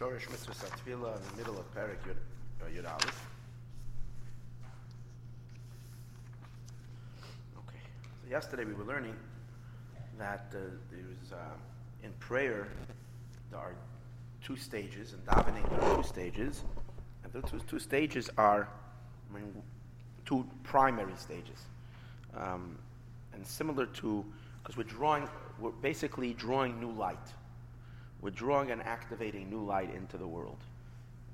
Shorish Mitzvah Satfila in the middle of Perik Yud, Aleph. Okay. So yesterday we were learning that uh, there's uh, in prayer there are two stages. In davening there are two stages, and those two, two stages are I mean, two primary stages, um, and similar to because we're drawing, we're basically drawing new light we're drawing and activating new light into the world.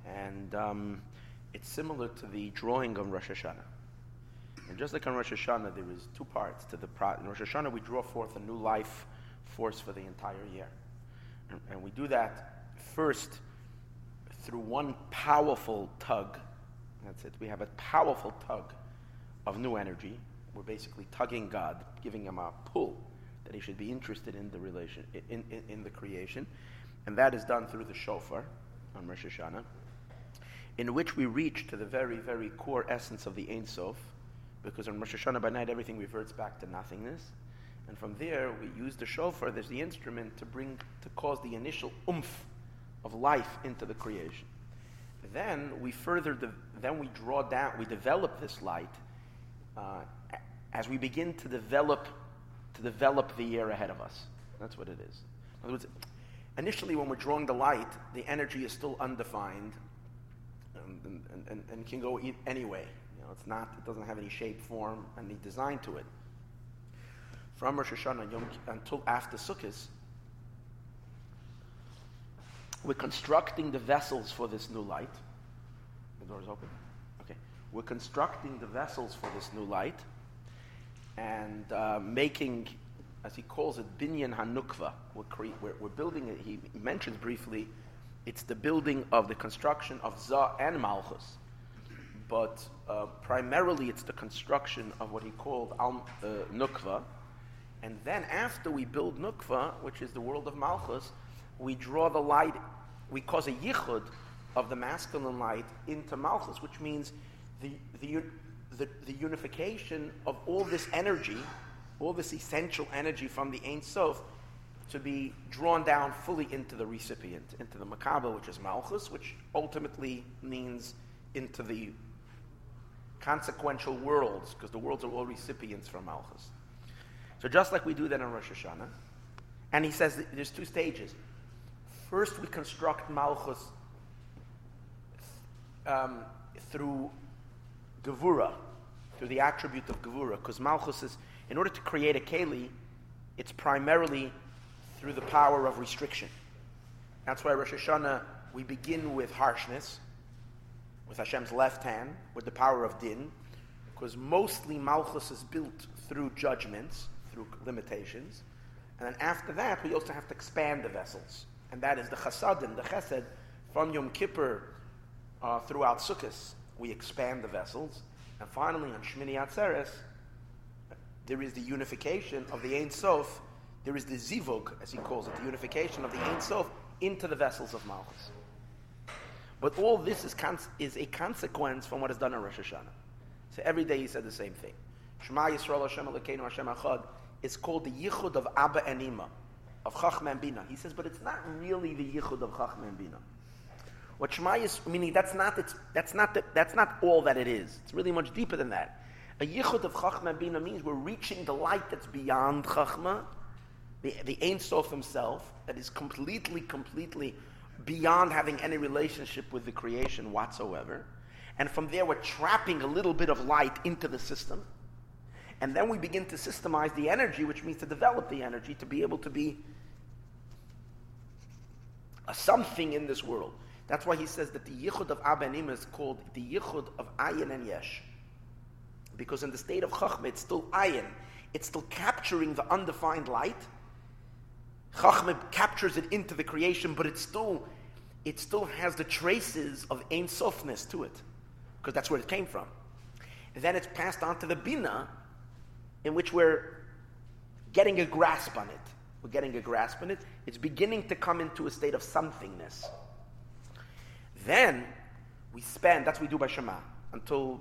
And um, it's similar to the drawing of Rosh Hashanah. And just like on Rosh Hashanah, there is two parts to the pro- in Rosh Hashanah, we draw forth a new life force for the entire year. And, and we do that first through one powerful tug. That's it. We have a powerful tug of new energy. We're basically tugging God, giving him a pull that he should be interested in the relation, in, in, in the creation and that is done through the shofar on Rosh Hashanah, in which we reach to the very, very core essence of the Ein Sof, because on Rosh Hashanah by night everything reverts back to nothingness. And from there, we use the shofar as the instrument to bring, to cause the initial oomph of life into the creation. Then we further, de- then we draw down, we develop this light uh, as we begin to develop, to develop the year ahead of us. That's what it is. In other words, initially when we're drawing the light, the energy is still undefined and, and, and, and can go anyway. You know, it's not, it doesn't have any shape, form, any design to it. From Rosh Hashanah Yom, until after Sukkot, we're constructing the vessels for this new light. The door is open. Okay. We're constructing the vessels for this new light and uh, making as he calls it, Binyan Hanukva. We're, cre- we're, we're, building it, he mentions briefly, it's the building of the construction of Za and Malchus. But uh, primarily it's the construction of what he called Al, uh, Nukva. And then after we build Nukva, which is the world of Malchus, we draw the light, we cause a yichud of the masculine light into Malchus, which means the, the, the, the unification of all this energy all this essential energy from the Ein Sof to be drawn down fully into the recipient, into the Makaba, which is Malchus, which ultimately means into the consequential worlds, because the worlds are all recipients from Malchus. So just like we do that in Rosh Hashanah, and he says there's two stages. First, we construct Malchus um, through Gevura, through the attribute of Gevura, because Malchus is in order to create a keli, it's primarily through the power of restriction. That's why Rosh Hashanah, we begin with harshness, with Hashem's left hand, with the power of din, because mostly Malchus is built through judgments, through limitations. And then after that, we also have to expand the vessels. And that is the chasadim, the chesed, from Yom Kippur uh, throughout Sukkot, we expand the vessels. And finally, on Shmini Atzeres, there is the unification of the Ein Sof, there is the Zivug, as he calls it, the unification of the Ein Sof into the vessels of Malchus. But all this is, cons- is a consequence from what is done in Rosh Hashanah. So every day he said the same thing. Shema Yisrael Hashem Elokeinu Hashem Echad is called the Yichud of Abba and Ima, of Chachma and Bina. He says, but it's not really the Yichud of Chachma and Bina. What Shema is, meaning that's not, it's, that's, not the, that's not all that it is. It's really much deeper than that. A yichud of Chachma and Bina means we're reaching the light that's beyond Chachma, the, the Ein Sof himself, that is completely, completely beyond having any relationship with the creation whatsoever. And from there, we're trapping a little bit of light into the system. And then we begin to systemize the energy, which means to develop the energy to be able to be a something in this world. That's why he says that the Yichud of Abba and Ima is called the Yichud of Ayin and Yesh. Because in the state of Chachma, it's still ayin. It's still capturing the undefined light. Chachma captures it into the creation, but it still, it still has the traces of Ein Sofness to it. Because that's where it came from. And then it's passed on to the Bina, in which we're getting a grasp on it. We're getting a grasp on it. It's beginning to come into a state of somethingness. Then we spend, that's what we do by Shema, until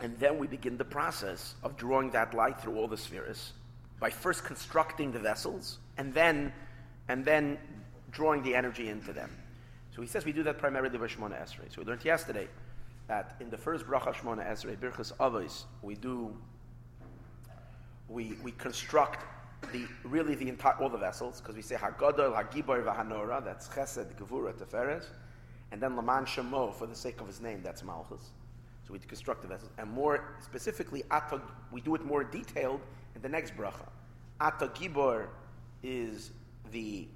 and then we begin the process of drawing that light through all the spheres by first constructing the vessels and then and then drawing the energy into them. So he says we do that primarily with Shemona Esrei. So we learned yesterday that in the first bracha Shemona Esrei, Birchas Avos, we do, we, we construct the, really the entire, all the vessels, because we say Hagadol, Hagibor, Vahanora, that's Chesed, Gevura, Teferes, and then Laman Shemo, for the sake of his name, that's Malchus. So we construct the vessels. And more specifically, Ata, we do it more detailed in the next bracha. Ata Gibor is the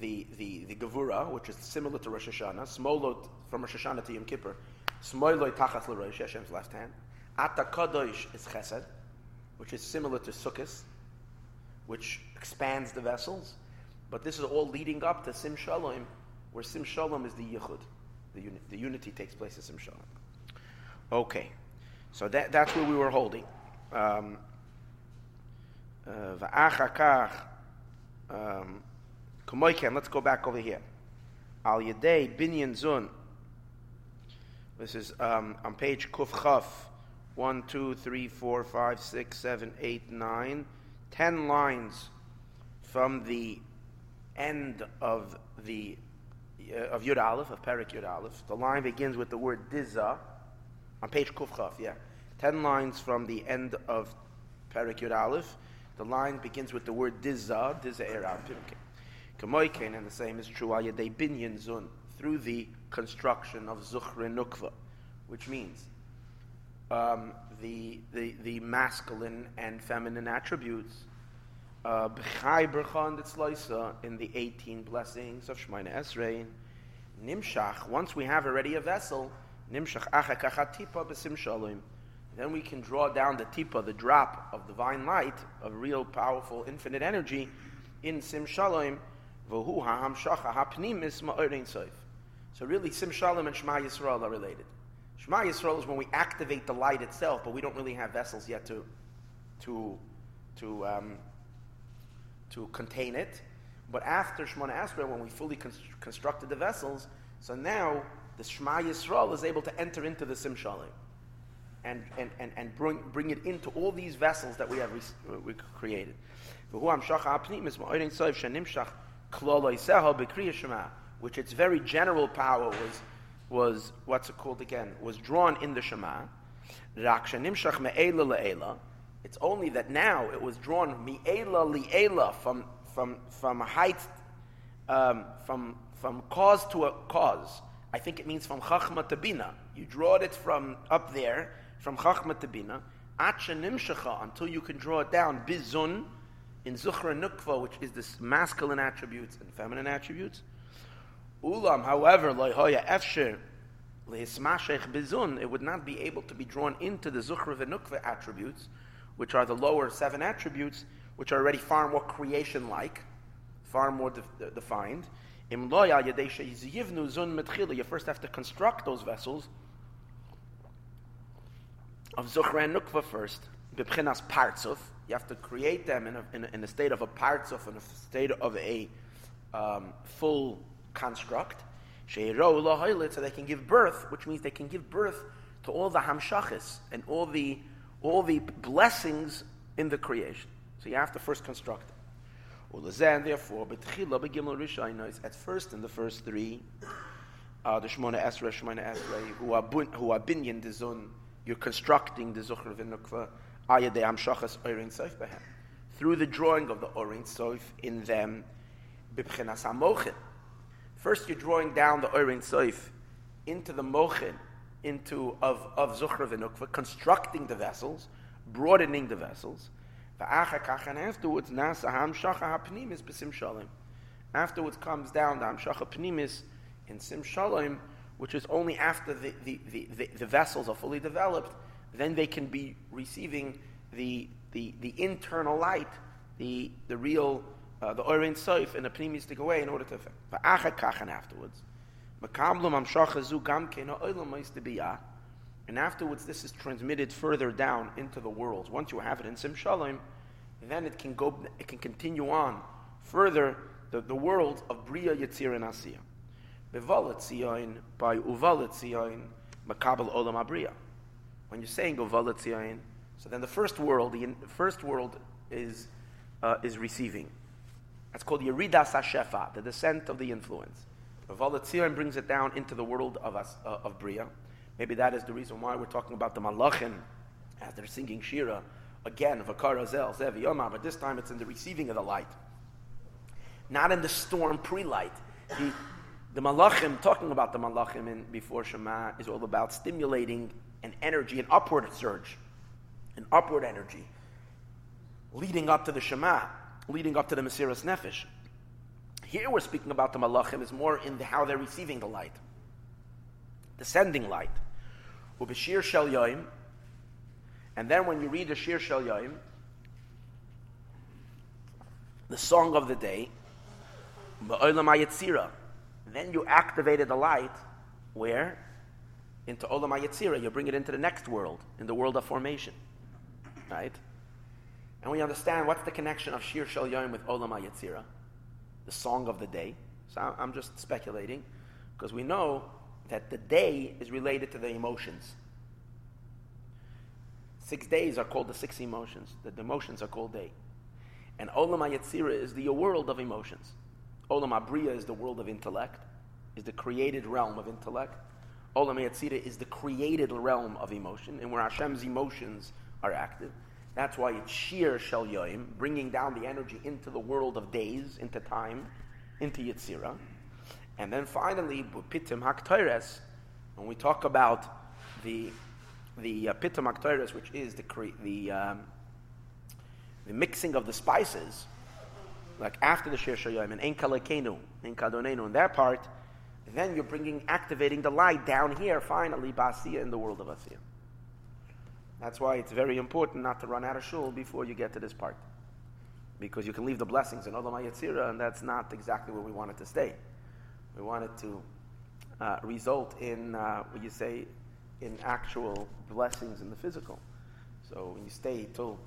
the the the Gevura, which is similar to Rosh Hashanah, Smolot from Rosh Hashanah to Yom Kippur, Smoiloi Tachas LeRosh, Hashem's left hand. Ata Kadosh is Chesed, which is similar to Sukkot, which expands the vessels. But this is all leading up to Sim Shalom, where Sim Shalom is the Yichud. The, uni- the unity takes place at Sim Shalom. Okay, so that, that's where we were holding. Um, uh, um, let's go back over here. Al Yedei Binyan Zun. This is um, on page Kuf Chaf. 1, 2, 3, 4, 5, 6, 7, 8, 9. 10 lines from the end of the uh, of Yud Aleph, of Perik Yud Aleph. The line begins with the word Dizah on page Kufchaf, yeah. Ten lines from the end of Perik Yud Aleph. The line begins with the word Dizza, Dizza Erab. Kamoiken, and the same is true, Ayadei Binyan Zun, through the construction of Zuchre Nukva, which means um, the, the, the masculine and feminine attributes. Uh, in the 18 blessings of Shemina Esrei. Nimshach, once we have already a vessel, Nimshach. Then we can draw down the tipa, the drop of divine light, of real powerful infinite energy, in sim soif. So really, sim shalom and Shema Yisrael are related. Shema Yisrael is when we activate the light itself, but we don't really have vessels yet to, to, to, um, to contain it. But after Shemona Esrei, when we fully constructed the vessels, so now the Shema Yisrael is able to enter into the Sim and, and, and, and bring, bring it into all these vessels that we have re- we created. Which its very general power was, was what's it called again? Was drawn in the Shema. It's only that now it was drawn mi'ela li'ela from, from, from height, um, from, from cause to a cause. I think it means from Chachma to Bina. You draw it from up there, from Chachma to Bina, until you can draw it down, Bizun, in Zuchra Nukva, which is this masculine attributes and feminine attributes. Ulam, however, Loihoya Efsher, Lehismashech Bizun, it would not be able to be drawn into the Zuchra Venukva attributes, which are the lower seven attributes, which are already far more creation like, far more de- defined. Im loya yadesha zun metchila. You first have to construct those vessels of Zuchra and Nukva first. Bibchinas Partzuf. You have to create them in a, in a, in a state of a Partzuf, in a state of a um, full construct. So they can give birth, which means they can give birth to all the hamshachis and all the, all the blessings in the creation. So you have to first construct it. Therefore, at first in the first three, uh, the Shemona Esra, Shemona Esra, who are, who are binyan dezun, you're constructing the Zuchra v'nukva, ayadei amshachas oirin soif behem. Through the drawing of the oirin soif in them, bibchenas hamochin. First you're drawing down the oirin soif into the mochin, into, of, of Zuchra v'nukva, constructing the vessels, broadening the vessels, and afterwards, nasa hamshacha hapnimis b'sim shalom. Afterwards comes down the hamshacha pnimis in sim shalom, which is only after the, the, the, the, the vessels are fully developed, then they can be receiving the, the, the internal light, the, the real, uh, the orin soif, and the pnimistic away in order to affect. And afterwards, and afterwards, this is transmitted further down into the worlds. Once you have it in Sim Shalom, then it can go, it can continue on further the, the world of Bria, Yetzir, and Asiya. Bevalet Tzion, by Uvalet Tzion, Makabal Olam Abriya. When you're saying Uvalet Tzion, so then the first world, the first world is, uh, is receiving. That's called Yeridas HaShefa, the descent of the influence. Rav brings it down into the world of, us, uh, of Bria. Maybe that is the reason why we're talking about the Malachim as they're singing Shira. Again, Vakar Azel, Zev Yomar, but this time it's in the receiving of the light. Not in the storm pre light. The, the Malachim, talking about the Malachim in, before Shema, is all about stimulating an energy, an upward surge, an upward energy, leading up to the Shema, leading up to the Mesiras Nefesh. Here we're speaking about the Malachim is more in the, how they're receiving the light, the sending light. Ubashir Shel and then when you read the Shir Shel Yoim, the song of the day, then you activated the light where? Into Olam HaYetzira. You bring it into the next world, in the world of formation. Right? And we understand what's the connection of Shir Shel Yoim with Olam HaYetzira, the song of the day. So I'm just speculating, because we know that the day is related to the emotions. Six days are called the six emotions. The emotions are called day. And Olam HaYetzira is the world of emotions. Olam HaBriya is the world of intellect, is the created realm of intellect. Olam HaYetzira is the created realm of emotion, and where Hashem's emotions are active. That's why it's Shir Shel Yoim, bringing down the energy into the world of days, into time, into Yetzira. And then finally, Pitim Haktoires, when we talk about the the uh, pitam aktoris, which is the the um, the mixing of the spices, like after the shir shoyim and ein kalekenu, ein kadonenu, in that part, then you're bringing activating the light down here. Finally, basiya in the world of asiya. That's why it's very important not to run out of shul before you get to this part, because you can leave the blessings in olam yitzira, and that's not exactly where we want it to stay. We want it to uh, result in uh, what you say in actual blessings in the physical. So when you stay till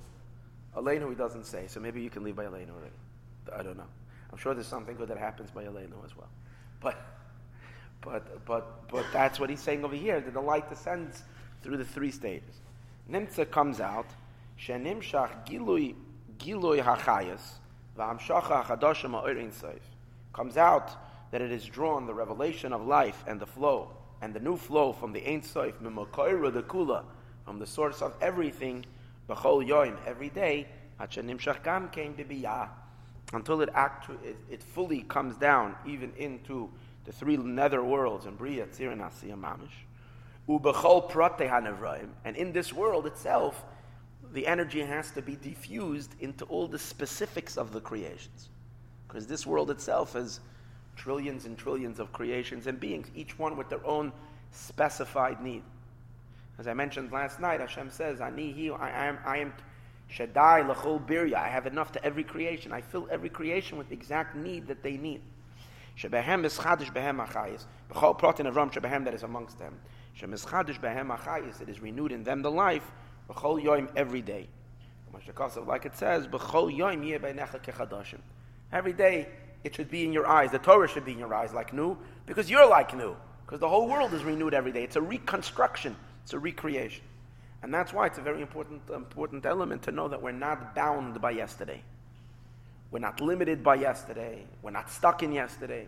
Elenu, he doesn't say. So maybe you can leave by Elenu already. I don't know. I'm sure there's something good that happens by Elenu as well. But, but, but, but that's what he's saying over here. That the light descends through the three stages. Nimtza comes out. Shenimshach gilui gilui hachayas v'amshacha chadashim ha'orin seif. Comes out that it is drawn the revelation of life and the flow and the new flow from the Ein Sof, Mimokoira the Kula, from the source of everything, B'chol Yoim, every day, Hachanim Gam to be until it, actu- it, it fully comes down even into the three nether worlds, and Bria, Tzir, and Asiya Mamish. And in this world itself, the energy has to be diffused into all the specifics of the creations. Because this world itself is trillions and trillions of creations and beings, each one with their own specified need. As I mentioned last night, Hashem says, I am, I am Shaddai lachol birya. I have enough to every creation. I fill every creation with the exact need that they need. Shebehem chadish behem achayis. B'chol protein avram shebehem that is amongst them. It is renewed in them the life. Every day. Like it says. Every day it should be in your eyes. The Torah should be in your eyes like new, because you're like new. Because the whole world is renewed every day. It's a reconstruction, it's a recreation. And that's why it's a very important, important element to know that we're not bound by yesterday. We're not limited by yesterday. We're not stuck in yesterday.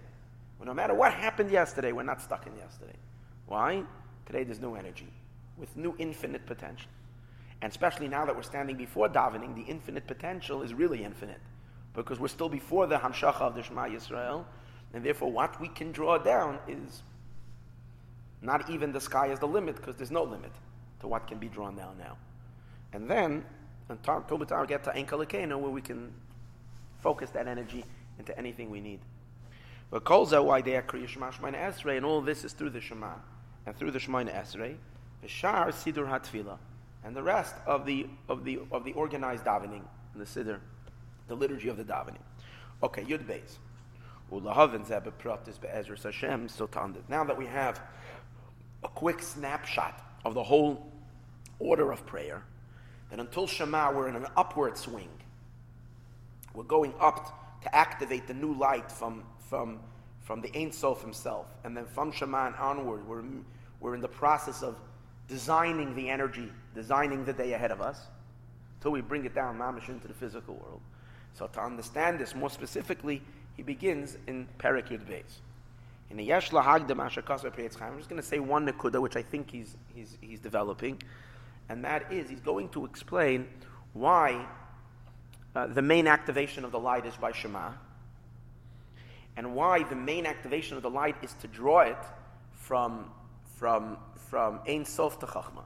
No matter what happened yesterday, we're not stuck in yesterday. Why? Today there's new energy with new infinite potential. And especially now that we're standing before davening, the infinite potential is really infinite because we're still before the Hamshacha of the Shema Yisrael, and therefore what we can draw down is not even the sky is the limit, because there's no limit to what can be drawn down now. And then, until we get to Enkalakena, where we can focus that energy into anything we need. But Kolza, why they are Kriya Shema Esrei, and all this is through the Shema, and through the Shemaina Esrei, the Shar Sidur Hatfila, and the rest of the, of the, of the organized davening, the Siddur the liturgy of the davening. Okay, Yud Beis. Now that we have a quick snapshot of the whole order of prayer, that until Shema we're in an upward swing. We're going up to activate the new light from, from, from the Ein Sof himself. And then from Shema onward, we're, we're in the process of designing the energy, designing the day ahead of us, until we bring it down, mamish, into the physical world. So to understand this more specifically, he begins in Perik Yud Beis. In the Yesh Lahagdam Ashakasa Priyetz I'm just going to say one Nakuda, which I think he's, he's, he's developing, and that is he's going to explain why uh, the main activation of the light is by Shema, and why the main activation of the light is to draw it from, from, from Ein Sof to Chachma.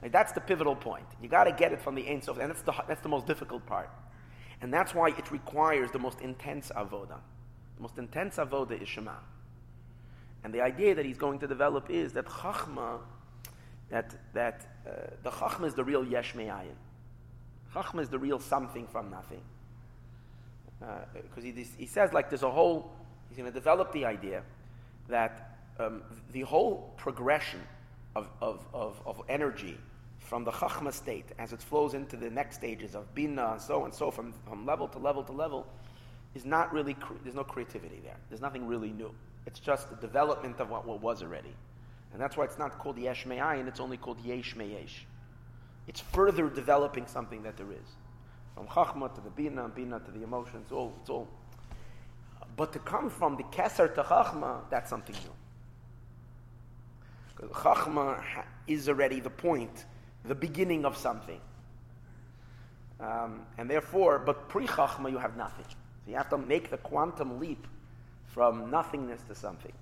Like that's the pivotal point. You got to get it from the Ein Sof, and that's the, that's the most difficult part. And that's why it requires the most intense avoda. The most intense avoda is Shema. And the idea that he's going to develop is that Chachma, that, that uh, the Chachma is the real Yesh Me'ayin. Chachma is the real something from nothing. Because uh, he, he says, like, there's a whole, he's going to develop the idea that um, the whole progression of, of, of, of energy from the Chachma state as it flows into the next stages of Bina and so and so from, from level to level to level is not really, cre- there's no creativity there. There's nothing really new. It's just the development of what, what was already. And that's why it's not called Yesh Me'ayin, it's only called Yesh. It's further developing something that there is. From Chachma to the Bina, and Bina to the emotions, all, it's all. But to come from the Keser to Chachma, that's something new. Chachma is already the point, the beginning of something. Um, and therefore, but pre Chachma, you have nothing. So you have to make the quantum leap from nothingness to something.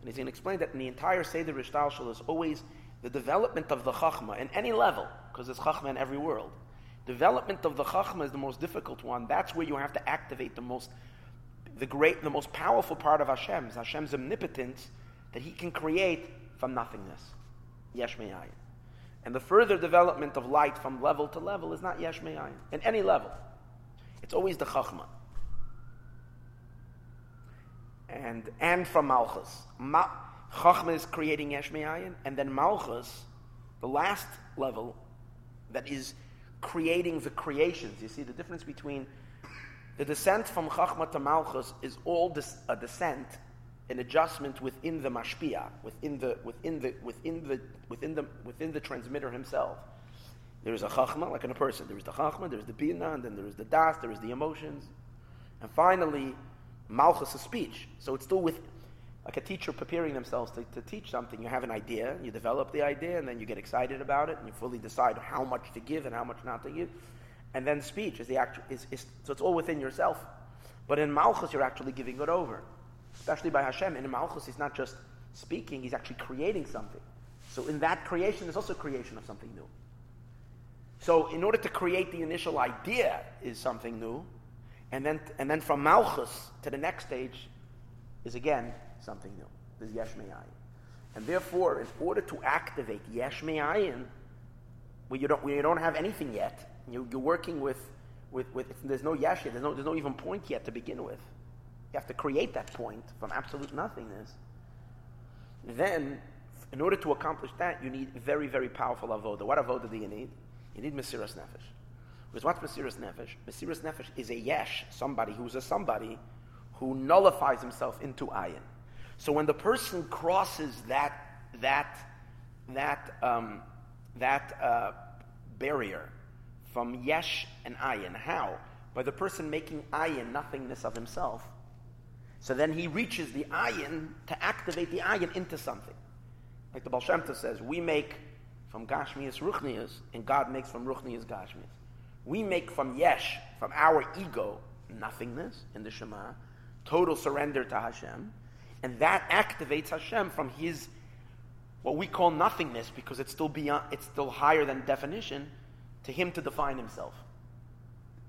And he's going to explain that in the entire Seder Rishtal is always the development of the Chachma in any level, because there's Chachma in every world. Development of the Chachma is the most difficult one. That's where you have to activate the most, the great, the most powerful part of Hashem's, Hashem's omnipotence, that He can create from nothingness. Yesh Me'ayin. And the further development of light from level to level is not Yesh Me'ayin, in any level. It's always the Chachma. And, and from Malchus. Ma- Chachma is creating Yesh Me'ayin, and then Malchus, the last level, that is creating the creations. You see the difference between the descent from Chachma to Malchus is all this, a descent, an adjustment within the mashpia, within the within the within the within the within the transmitter himself. There is a chachma, like in a person. There is the chachma, there is the bina, and then there is the das, there is the emotions, and finally, malchus of speech. So it's still with like a teacher preparing themselves to, to teach something, you have an idea, you develop the idea, and then you get excited about it, and you fully decide how much to give and how much not to give. And then speech is the actual, is, is, so it's all within yourself. But in Malchus, you're actually giving it over. Especially by Hashem. In Malchus, he's not just speaking, he's actually creating something. So in that creation, there's also creation of something new. So in order to create the initial idea is something new. And then, and then from Malchus to the next stage is again something new. Yesh Me'ayin. And therefore, in order to activate Yesh Me'ayin, where you don't, where you don't have anything yet, you, are working with, with, with, there's no Yesh yet, there's no, there's no even point yet to begin with. You have to create that point from absolute nothingness. Then, in order to accomplish that, you need very, very powerful avoda. What avoda do you need? You need Mesiras Nefesh. Because what's Mesiras Nefesh? Mesiras Nefesh is a yesh, somebody who's a somebody who nullifies himself into ayin. So when the person crosses that that that um, that uh, barrier from yesh and ayin, how? By the person making ayin nothingness of himself. So then he reaches the ayin to activate the ayin into something. Like the Tov says, we make from Gashmias Ruchnias, and God makes from Ruchnias Gashmias. We make from Yesh, from our ego, nothingness in the Shema, total surrender to Hashem, and that activates Hashem from his what we call nothingness because it's still beyond it's still higher than definition to him to define himself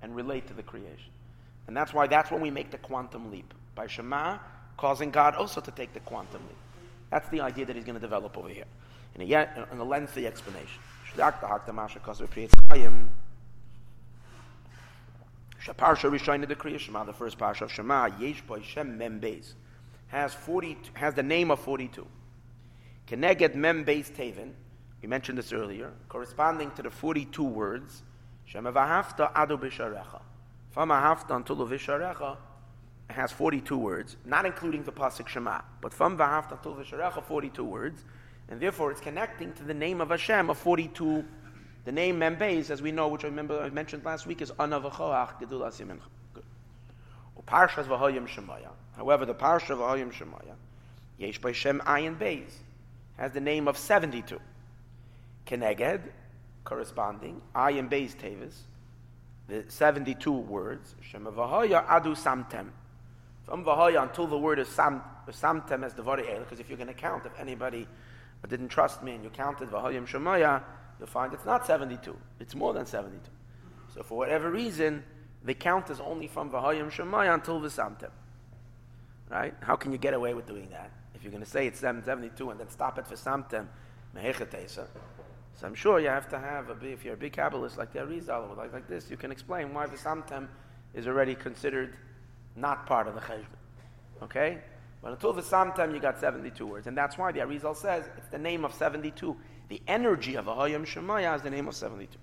and relate to the creation. And that's why that's when we make the quantum leap. By Shema, causing God also to take the quantum leap. That's the idea that he's going to develop over here. In a, yet, in a lengthy explanation. Shaparsha Rishayna the Kriya Shema, the first parsha of Shema, Yesh Shem Mem Beis has 40, has the name of 42. Keneged mem beis teven, we mentioned this earlier, corresponding to the 42 words, Shemavahafta adu bisharecha. Famahafta until visharecha has 42 words, not including the pasuk Shema, but from Vahafta until visharecha, 42 words, and therefore it's connecting to the name of Hashem of 42 The name Membeis, as we know, which I remember I mentioned last week, is Anavachoach Gedulas Yemencha. Good. Parshas V'Hoyim Shemaya. However, the Parsha of V'Hoyim Shemaya, Yesh Shem Ayin Beis, has the name of 72. Keneged, corresponding, Ayin Beis Tevis, the 72 words, Shem V'Hoya Adu Samtem. Until the word is sam, Samtem as the V'Hoya, because if you're going to count, if anybody didn't trust me and you counted V'Hoyim Shemaya, you'll find it's not 72. It's more than 72. So for whatever reason, the count is only from Vahayim Shemaya until Visamtem. Right? How can you get away with doing that? If you're going to say it's 772 and then stop at Visamtem, Mehechetesa. So I'm sure you have to have a if you're a big Kabbalist like the Arizal, like, like this, you can explain why Visamtem is already considered not part of the Cheshbon. Okay? But until the Samtem, you got 72 words. And that's why the Arizal says it's the name of 72. The energy of Ahayim Shemaya is the name of 72.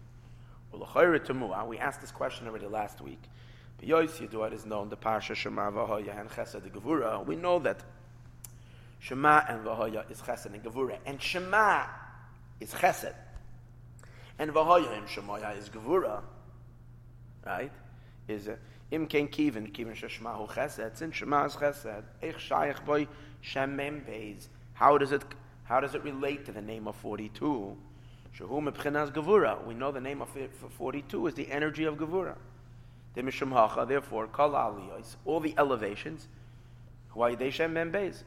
We asked this question already last week. is known the Parsha Shema V'Ahaya and Chesed Gevura. We know that Shema and V'Ahaya is Chesed and Gevura. And Shema is Chesed. And V'Ahaya and Shemaya is Gevura. Right? Is a Im ken kiven kiven shema hu chesed sin shema is chesed ich shaykh boy shemem beis how does it how does it relate to the name of 42? Shehu mebchinas gevura. We know the name of 42 is the energy of gevura. The mishum hacha, therefore, kol aliyos, all the elevations, huayideshem membez,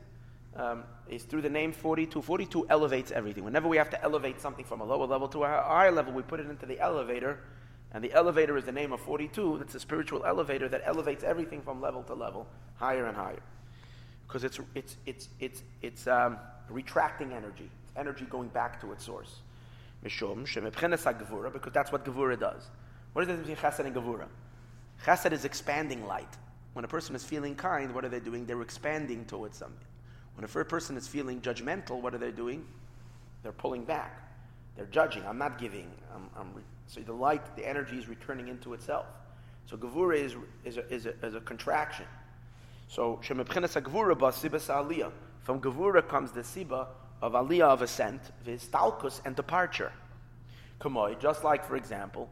um, is through the name 42. 42 elevates everything. Whenever we have to elevate something from a lower level to a higher level, we put it into the elevator, and the elevator is the name of 42. That's a spiritual elevator that elevates everything from level to level, higher and higher. Because it's, it's, it's, it's, it's, um, retracting energy, it's energy going back to its source. Because that's what gevura does. What is the difference between chesed and gevura? Chesed is expanding light. When a person is feeling kind, what are they doing? They're expanding towards something. When a person is feeling judgmental, what are they doing? They're pulling back. They're judging. I'm not giving. I'm, I'm so the light, the energy is returning into itself. So gevura is, is, a, is, a, is a contraction. So shemebchenes gevura ba sibas aliyah. From Gevura comes the Siba of Aliyah of ascent, Vistalkus, and departure. Kamoi, just like, for example,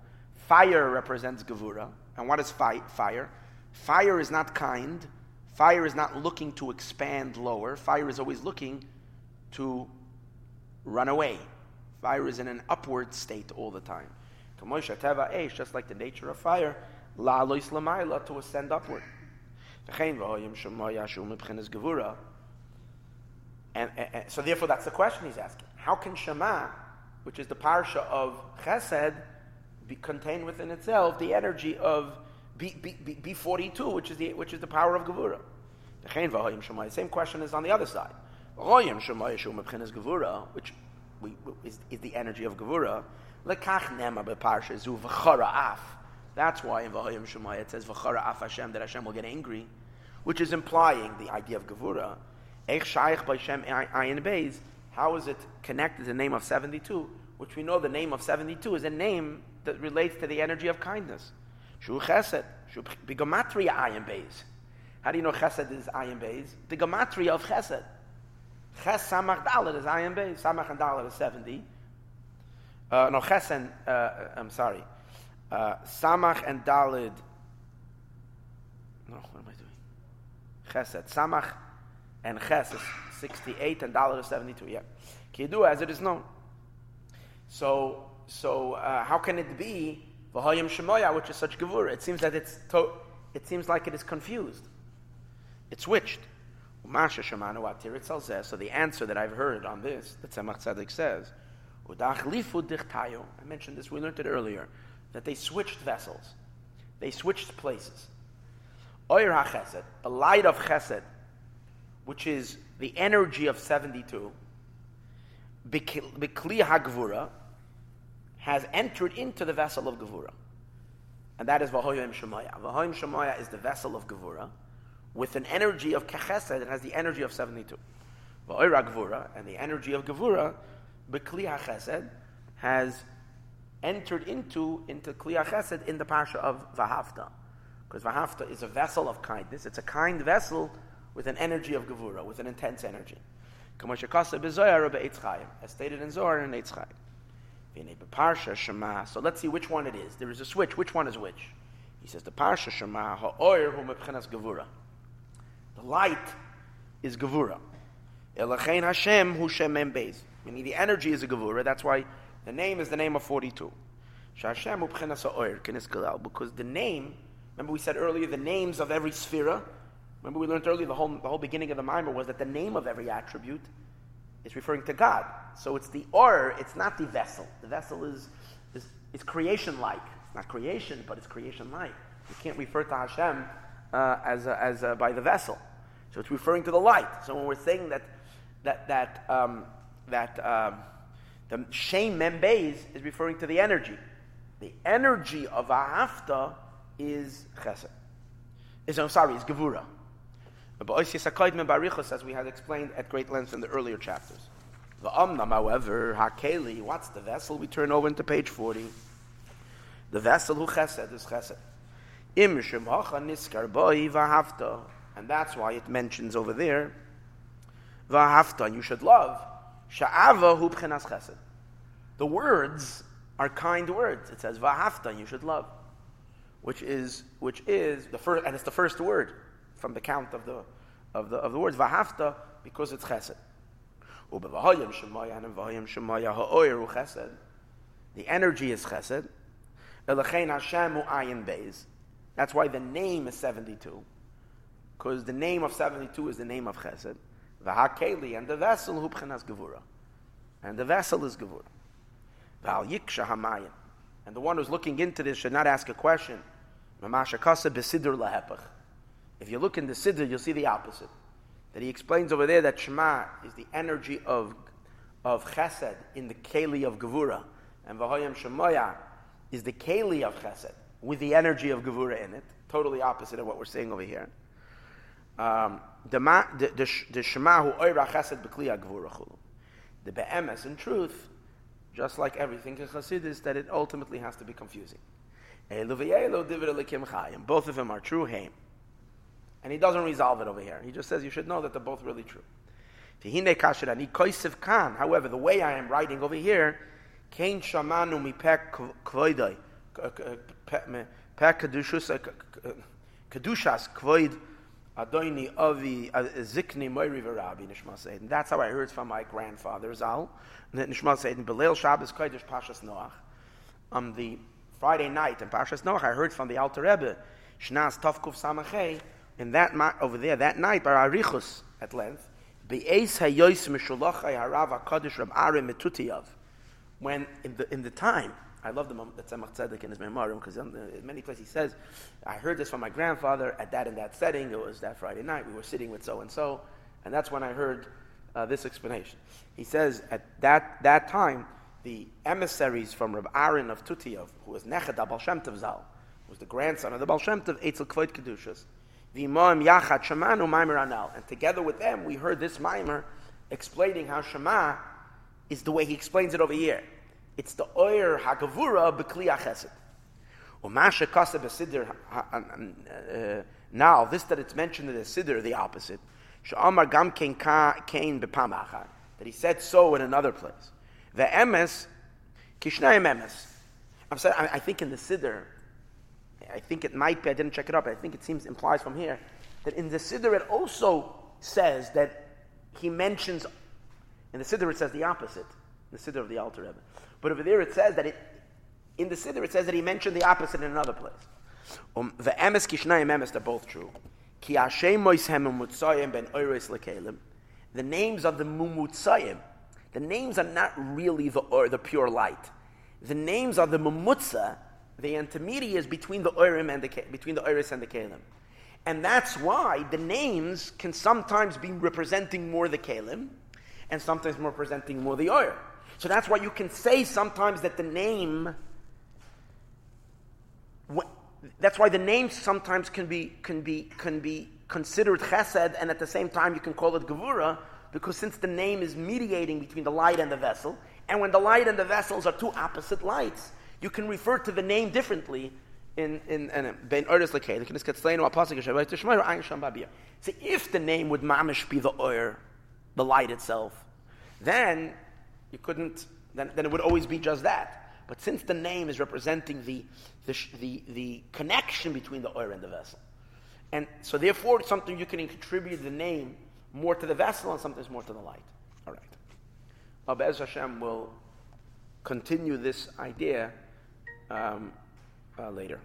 fire represents Gevura. And what is fi- fire? Fire is not kind. Fire is not looking to expand lower. Fire is always looking to run away. Fire is in an upward state all the time. Just like the nature of fire, to ascend upward. And, and, and, so therefore that's the question he's asking. How can Shema, which is the parsha of Chesed, be contained within itself the energy of B, B, B, B42, which is the which is the power of Gevura? The same question is on the other side. Which is, is the energy of Gevura. That's why in Vahayim Shemai it says V'chara af Hashem that Hashem will get angry, which is implying the idea of Gevura. How is it connected to the name of 72, which we know the name of 72 is a name that relates to the energy of kindness. Shu chesed, shu bigomatria ayin beis. How do you know chesed is ayin beis? The gematria of chesed. Ches samach dalet is ayin beis. Samach and dalet is 70. Uh, no, ches and, uh, I'm sorry. Uh, samach and dalet, no, what am I doing? Chesed. Samach and ches is 68 and dollar is 72. Yeah. Kidu as it is known. So, so uh, how can it be v'hayim shemoya, which is such gevura? It seems that it's to, it seems like it is confused. It's switched. So the answer that I've heard on this, that Tzemach Tzedek says, I mentioned this, we learned it earlier, that they switched vessels. They switched places. Oyer HaChesed, the light of Chesed, which is the energy of 72, Bikli HaGvura, has entered into the vessel of Gevura. And that is Vahoyim Shemaya. Vahoyim Shemaya is the vessel of Gevura with an energy of Kechesed that has the energy of 72. Vahoyra Gevura, and the energy of Gevura, Bikli HaChesed, has entered into, into Kli HaChesed in the Parsha of Vahafta. Because Vahafta is a vessel of kindness. It's a kind vessel with an energy of Gevura, with an intense energy. As stated in Zohar and Eitz Chaim. So let's see which one it is. There is a switch. Which one is which? He says the Parsha Shema ha'oyer hu mebchenas gevura. The light is gevura. Elachein Hashem hu shem beis. Meaning the energy is a gevura. That's why the name is the name of 42. Shashem hu bchenas ha'oyer kenis galal. Because the name, remember we said earlier, the names of every sphere. Remember we learned earlier the whole, the whole beginning of the mimer was that the name of every attribute is referring to God. So it's the or, it's not the vessel. The vessel is, is, is creation-like. It's not creation, but it's creation-like. You can't refer to Hashem uh, as, a, as a, by the vessel. So it's referring to the light. So when we're saying that that that um, that um, the Shem Membeis is referring to the energy. The energy of Ahafta is Chesed. Is I'm sorry, is Gevura. As we had explained at great length in the earlier chapters. The Omnam, however, Hakeli, what's the vessel? We turn over into page 40. The vessel who chesed is chesed. Im niskar boi vahafta. And that's why it mentions over there, vahafta, you should love. Sha'ava hu chesed. The words are kind words. It says vahafta, you should love. Which is, which is the first, and it's the first word from the count of the, of the, of the words vahafta because it's chesed. The energy is chesed. That's why the name is 72. Because the name of 72 is the name of chesed. V'hakeli, and the vessel hubchenas gevura. And the vessel is gevura. V'al yiksha hamayin. And the one who's looking into this should not ask a question. If you look in the Siddur, you'll see the opposite that he explains over there that Shema is the energy of, of Chesed in the Keli of Gevura, and Vahoyam Shemoya is the Keli of Chesed with the energy of Gevura in it. Totally opposite of what we're saying over here. Um, the, Shema who Oira Chesed B'Kli Gevura Chulu. The Be'emes, in truth, just like everything in Chassidus, that it ultimately has to be confusing. Both of them are true. Haim. And he doesn't resolve it over here. He just says you should know that they're both really true. However, the way I am writing over here, Kain shamanu mi kedushas kvoid adoini avi uh, zikni moiri said. That's how I heard from my grandfather Zal. Nishma said in Belil Shabbos Kodesh Pashas Noach. On the Friday night in Pashas Noach, I heard from the Alter Rebbe Shnas Tovkuf Samachei in that over there that night by Arichus at length, Be'ez hayois mishulachai harav hakadosh Rab Arim metutiyav. When in the in the time, I love the that Tzemach Tzedek in his memoir because in many places he says, I heard this from my grandfather at that and that setting. It was that Friday night. We were sitting with so and so, and that's when I heard uh, this explanation. He says at that that time the emissaries from Rab Aaron of Tutiyav, who was Nechet Baal Shem Tov Zal, was the grandson of the Baal Shem Tov Eitzel Kvoit Kedushas. V'imam yachat shamanu maimer anal. And together with them, we heard this mimer explaining how Shema is the way he explains it over here. It's the oyer hagavura b'kli achesed. Umasha kasa b'sidr uh, now, this that it's mentioned in the siddur, the opposite. Sha'amar gam kain kain That he said so in another place. The emes, kishnayim emes. I'm sorry, I think in the siddur, I think it might be, I didn't check it up, I think it seems implies from here that in the Siddur it also says that he mentions, in the Siddur it says the opposite, the Siddur of the Alter Rebbe. But over there it says that it, in the Siddur it says that he mentioned the opposite in another place. Um, the emes kishnayim emes, they're both true. Ki ben oiris. The names of the mumutzayim, the names are not really the, or the pure light. The names are the mumutza, the intermediaries between the oirim and the between the Iris and the Kalim. And that's why the names can sometimes be representing more the Kalim and sometimes representing more the Ur. So that's why you can say sometimes that the name that's why the name sometimes can be can be can be considered chesed and at the same time you can call it gevura because since the name is mediating between the light and the vessel and when the light and the vessels are two opposite lights you can refer to the name differently in in uh, Ben Oris Lekei. The Knesset Tzleinu Shabbat Tishmayr Ayin Sham Babir. So if the name would mamish be the oir, the light itself, then you couldn't then, then it would always be just that. But since the name is representing the, the, the, the connection between the oil and the vessel, and so therefore it's something you can contribute the name more to the vessel and sometimes more to the light. All right. Abez Hashem will continue this idea um, uh, later.